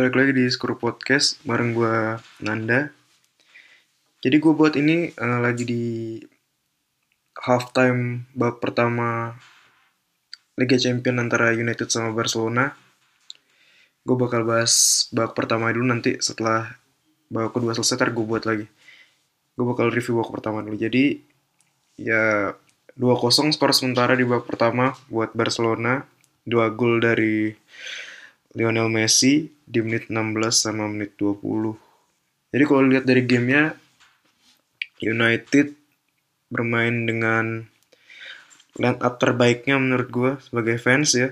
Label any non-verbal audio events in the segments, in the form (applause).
balik lagi di Skuru Podcast bareng gue Nanda. Jadi gue buat ini eh, lagi di halftime babak pertama Liga Champion antara United sama Barcelona. Gue bakal bahas babak pertama dulu nanti setelah babak kedua selesai ntar gue buat lagi. Gue bakal review babak pertama dulu. Jadi ya 2-0 skor sementara di babak pertama buat Barcelona. Dua gol dari Lionel Messi di menit 16 sama menit 20. Jadi kalau lihat dari gamenya, United bermain dengan line up terbaiknya menurut gue sebagai fans ya.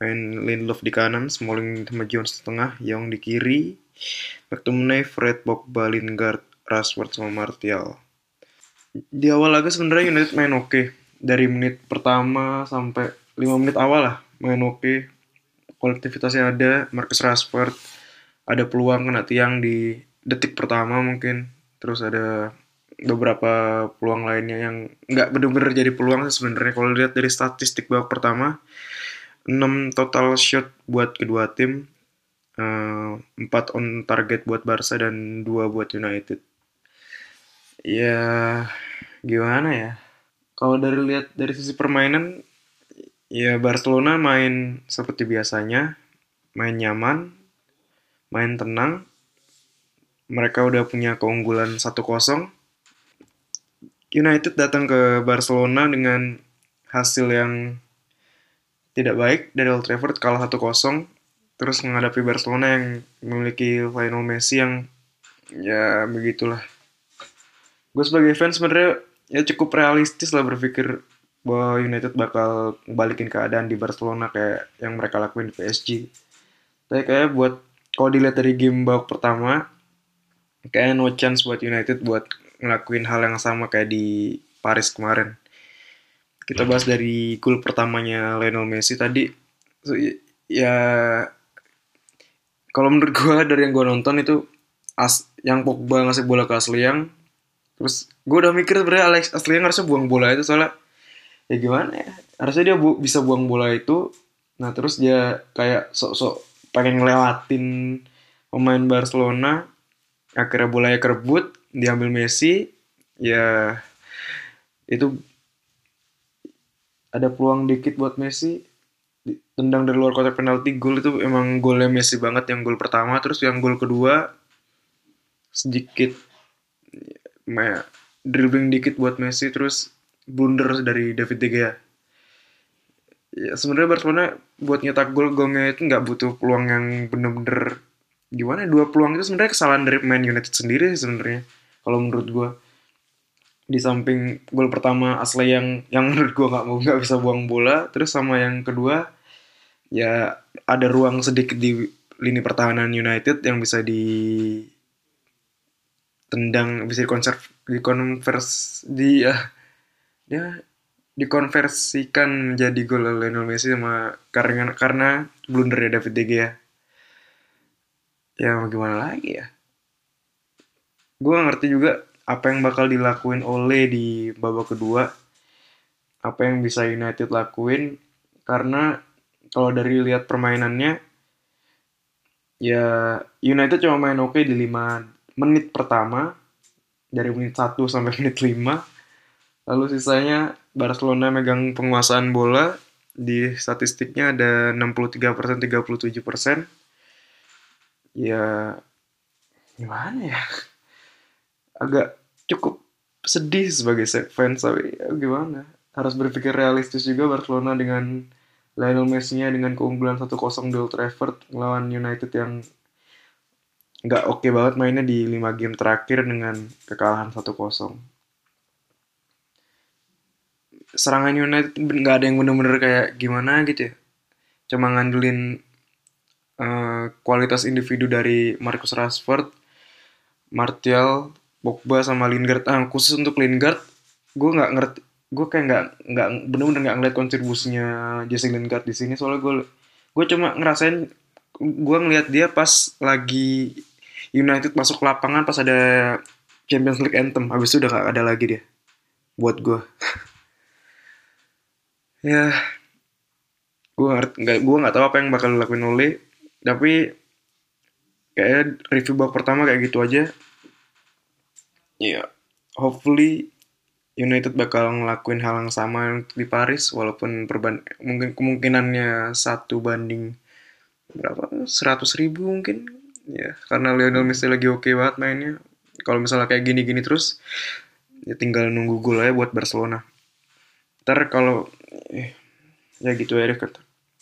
Main Lindelof di kanan, Smalling sama Jones di tengah, Young di kiri, McTominay, Fred, Pogba, Lingard, Rashford sama Martial. Di awal laga sebenarnya United main oke. Dari menit pertama sampai 5 menit awal lah main oke kolektivitasnya ada Marcus Rashford ada peluang kena tiang di detik pertama mungkin. Terus ada beberapa peluang lainnya yang nggak bener-bener jadi peluang sebenarnya. Kalau lihat dari statistik babak pertama 6 total shot buat kedua tim uh, 4 on target buat Barca dan 2 buat United. Ya gimana ya? Kalau dari lihat dari sisi permainan Ya Barcelona main seperti biasanya, main nyaman, main tenang. Mereka udah punya keunggulan 1-0. United datang ke Barcelona dengan hasil yang tidak baik dari Old Trafford kalah 1-0 terus menghadapi Barcelona yang memiliki Lionel Messi yang ya begitulah. Gue sebagai fans sebenarnya ya cukup realistis lah berpikir bahwa United bakal balikin keadaan di Barcelona kayak yang mereka lakuin di PSG. Tapi kayak buat kalau dilihat dari game babak pertama, kayak no chance buat United buat ngelakuin hal yang sama kayak di Paris kemarin. Kita bahas dari gol pertamanya Lionel Messi tadi. So, ya kalau menurut (laughs) gue dari yang gue nonton itu as yang Pogba ngasih bola ke Asliang terus gue udah mikir sebenarnya Alex Asliang harusnya buang bola itu soalnya ya gimana ya? Harusnya dia bu bisa buang bola itu. Nah terus dia kayak sok-sok pengen ngelewatin pemain Barcelona. Akhirnya bolanya kerebut diambil Messi. Ya itu ada peluang dikit buat Messi. Tendang dari luar kotak penalti gol itu emang golnya Messi banget yang gol pertama. Terus yang gol kedua sedikit ya, dribbling dikit buat Messi. Terus blunder dari David De Gea. Ya sebenarnya Barcelona buat nyetak gol gongnya itu nggak butuh peluang yang bener-bener gimana dua peluang itu sebenarnya kesalahan dari pemain United sendiri sebenarnya kalau menurut gue di samping gol pertama Asli yang yang menurut gue nggak mau nggak bisa buang bola terus sama yang kedua ya ada ruang sedikit di lini pertahanan United yang bisa di tendang bisa dikonserv dikonvers di ya dia dikonversikan menjadi gol Lionel Messi sama karena karena blunder ya David De Gea. Ya mau gimana lagi ya? Gue ngerti juga apa yang bakal dilakuin oleh di babak kedua. Apa yang bisa United lakuin karena kalau dari lihat permainannya ya United cuma main oke okay di 5 menit pertama dari menit 1 sampai (laughs) menit 5 Lalu sisanya Barcelona megang penguasaan bola di statistiknya ada 63% 37%. Ya gimana ya? Agak cukup sedih sebagai fans tapi ya gimana? Harus berpikir realistis juga Barcelona dengan Lionel Messi-nya dengan keunggulan 1-0 di Old Trafford melawan United yang nggak oke okay banget mainnya di 5 game terakhir dengan kekalahan 1-0 serangan United nggak ada yang bener-bener kayak gimana gitu ya. Cuma ngandelin uh, kualitas individu dari Marcus Rashford, Martial, Pogba sama Lingard. Ah, khusus untuk Lingard, gue nggak ngerti, gue kayak nggak nggak bener-bener nggak ngeliat kontribusinya Jesse Lingard di sini. Soalnya gue gue cuma ngerasain gue ngeliat dia pas lagi United masuk lapangan pas ada Champions League anthem. Habis itu udah gak ada lagi dia buat gue (laughs) ya gue nggak gue nggak tahu apa yang bakal dilakuin oleh tapi kayak review babak pertama kayak gitu aja. Ya yeah, hopefully United bakal ngelakuin hal yang sama di Paris walaupun perban mungkin kemungkinannya satu banding berapa? Seratus ribu mungkin? Ya karena Lionel Messi lagi oke okay banget mainnya. Kalau misalnya kayak gini-gini terus ya tinggal nunggu gol aja buat Barcelona. Ntar kalau eh, ya gitu ya deket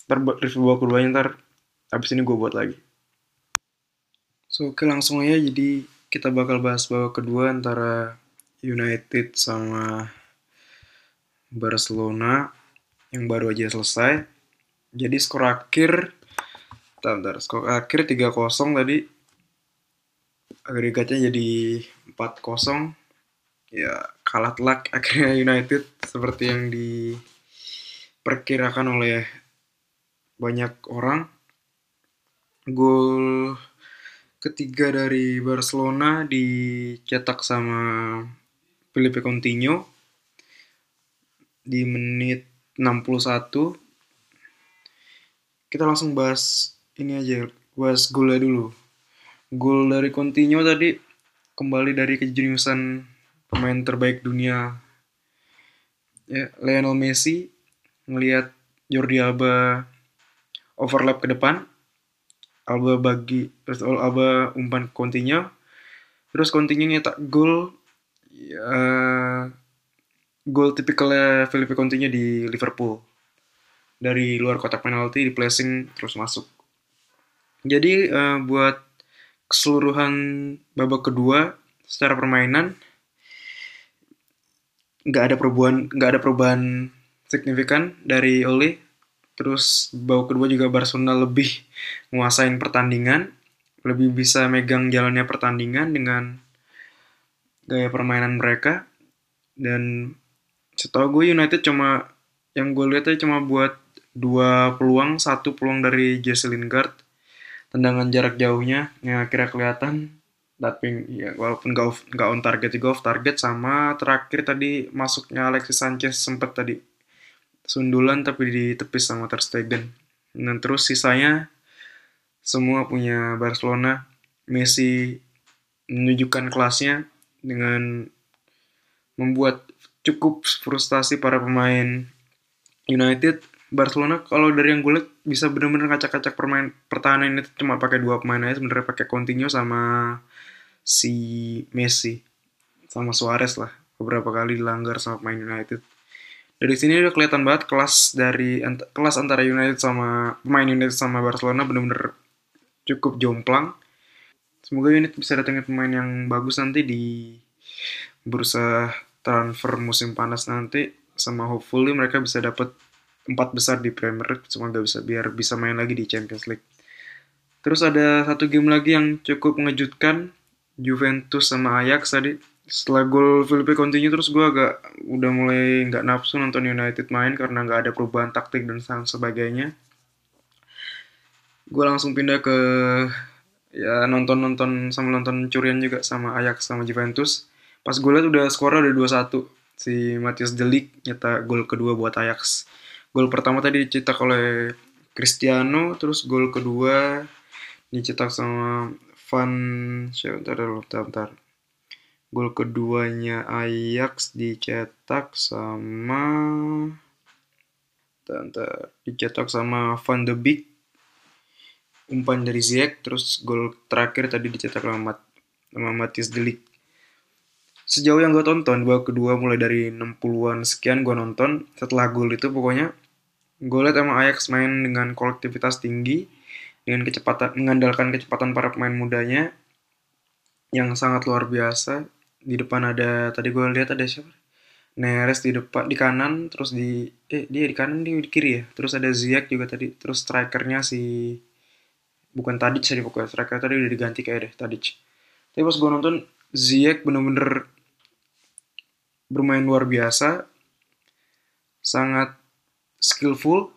ntar review babak keduanya ntar abis ini gue buat lagi. So oke langsung aja. Jadi kita bakal bahas babak kedua antara United sama Barcelona. Yang baru aja selesai. Jadi skor akhir bentar, bentar. Skor akhir 3-0 tadi. Agregatnya jadi 4-0 ya kalah telak akhirnya United seperti yang diperkirakan oleh banyak orang gol ketiga dari Barcelona dicetak sama Felipe Coutinho di menit 61 kita langsung bahas ini aja bahas golnya dulu. Gol dari Coutinho tadi kembali dari kejeniusan pemain terbaik dunia ya Lionel Messi ngelihat Jordi Alba overlap ke depan Alba bagi terus Alba umpan Coutinho terus Coutinho nyetak gol ya, gol tipikalnya Felipe Coutinho di Liverpool. Dari luar kotak penalti di placing terus masuk. Jadi uh, buat keseluruhan babak kedua secara permainan nggak ada perubahan nggak ada perubahan signifikan dari Oli terus babak kedua juga Barcelona lebih menguasain pertandingan lebih bisa megang jalannya pertandingan dengan gaya permainan mereka. Dan setahu gue United cuma yang gue lihat cuma buat dua peluang satu peluang dari Jesse Lingard. Tendangan jarak jauhnya yang akhirnya kelihatan. Tapi ya walaupun gak, gak on target juga off target. Sama terakhir tadi masuknya Alexis Sanchez sempat tadi sundulan tapi ditepis sama Ter Stegen. Dan terus sisanya semua punya Barcelona Messi menunjukkan kelasnya dengan membuat cukup frustasi para pemain United. Barcelona kalau dari yang gue lihat bisa benar-benar ngacak-ngacak permain pertahanan ini cuma pakai dua pemain aja sebenarnya pakai Coutinho sama si Messi. Sama Suarez lah beberapa kali dilanggar sama pemain United dari sini udah kelihatan banget kelas dari kelas antara United sama pemain United sama Barcelona benar-benar cukup jomplang Semoga unit bisa datangin pemain yang bagus nanti di bursa transfer musim panas nanti sama hopefully mereka bisa dapat empat besar di Premier League cuma gak bisa biar bisa main lagi di Champions League. Terus ada satu game lagi yang cukup mengejutkan Juventus sama Ajax tadi. Setelah gol Felipe Coutinho terus gue agak udah mulai nggak nafsu nonton United main karena nggak ada perubahan taktik dan sebagainya. Gue langsung pindah ke ya nonton nonton sama nonton curian juga sama Ajax sama Juventus pas gue liat udah skornya udah dua satu si Matthias Delik nyata gol kedua buat Ajax gol pertama tadi dicetak oleh Cristiano terus gol kedua dicetak sama Van siapa bentar bentar, bentar. Gol keduanya Ajax dicetak sama bentar, dicetak sama Van de Beek. Umpan dari Ziyech terus gol terakhir tadi dicetak sama, Mat sama Matius Delik sejauh yang gue tonton babak kedua mulai dari 60-an sekian gue nonton. Setelah gol itu pokoknya gue liat emang Ajax main dengan kolektivitas tinggi dengan kecepatan mengandalkan kecepatan para pemain mudanya yang sangat luar biasa di depan ada tadi gue lihat ada siapa? Neres di depan di kanan terus di eh dia di kanan dia di kiri ya? Terus ada Ziyech juga tadi terus strikernya si bukan Tadic tadi pokoknya striker tadi udah diganti kayak deh Tadic. Tapi pas gue nonton Ziyech bener-bener bermain luar biasa sangat skillful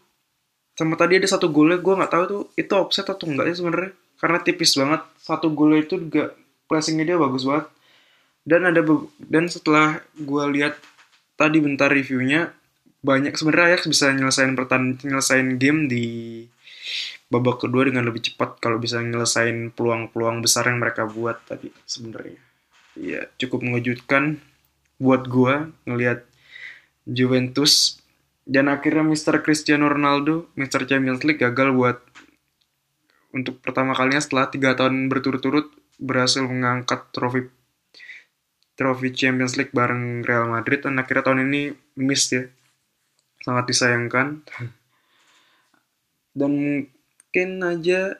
sama tadi ada satu golnya gue nggak tahu tuh itu offset atau enggak ya sebenarnya? Karena tipis banget satu golnya itu juga placingnya dia bagus banget dan ada dan setelah gue lihat tadi bentar reviewnya banyak sebenarnya Ajax bisa nyelesain pertandingan nyelesain game di babak kedua dengan lebih cepat kalau bisa nyelesain peluang-peluang besar yang mereka buat tadi sebenarnya. Iya, cukup mengejutkan buat gua ngelihat Juventus dan akhirnya Mr. Cristiano Ronaldo, Mr. Champions League gagal buat untuk pertama kalinya setelah tiga tahun berturut-turut berhasil mengangkat trofi trofi Champions League bareng Real Madrid dan akhirnya tahun ini miss ya. Sangat disayangkan. Dan mungkin aja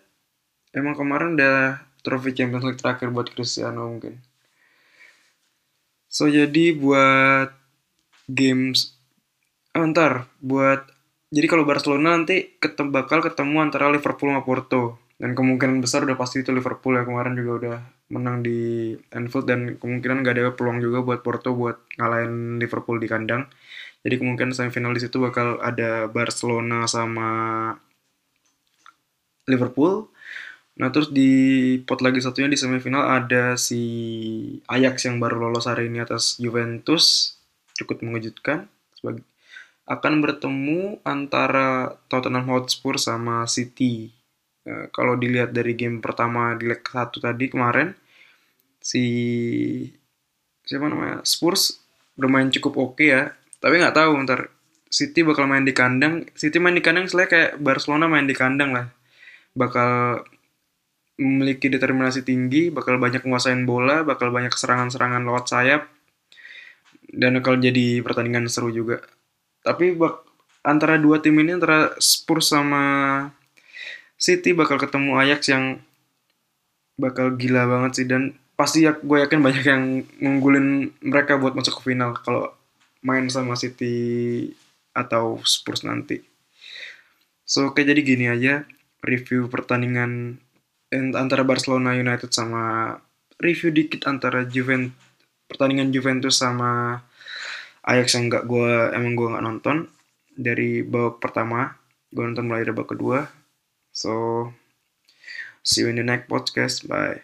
emang kemarin udah trofi Champions League terakhir buat Cristiano mungkin. So jadi buat games oh, ntar buat jadi kalau Barcelona nanti ketemu bakal ketemu antara Liverpool sama Porto. Dan kemungkinan besar udah pasti itu Liverpool ya kemarin juga udah menang di Anfield dan kemungkinan gak ada peluang juga buat Porto buat ngalahin Liverpool di kandang. Jadi kemungkinan semifinal di situ bakal ada Barcelona sama Liverpool. Nah terus di pot lagi satunya di semifinal ada si Ajax yang baru lolos hari ini atas Juventus cukup mengejutkan akan bertemu antara Tottenham Hotspur sama City Eh, kalau dilihat dari game pertama di leg satu tadi kemarin si siapa namanya Spurs bermain cukup oke okay ya. Tapi nggak tahu ntar City bakal main di kandang. City main di kandang selain kayak Barcelona main di kandang lah. Bakal memiliki determinasi tinggi bakal banyak menguasain bola bakal banyak serangan-serangan lewat sayap dan bakal jadi pertandingan seru juga. Tapi bak antara dua tim ini antara Spurs sama City bakal ketemu Ajax yang bakal gila banget sih. Dan pasti ya gue yakin banyak yang ngunggulin mereka buat masuk ke final kalau main sama City atau Spurs nanti. So oke jadi gini aja. Review pertandingan antara Barcelona United sama review dikit antara Juventus pertandingan Juventus sama Ajax yang enggak gue emang gue nggak nonton. Dari babak pertama gue nonton mulai dari babak kedua So, see you in the next podcast. Bye.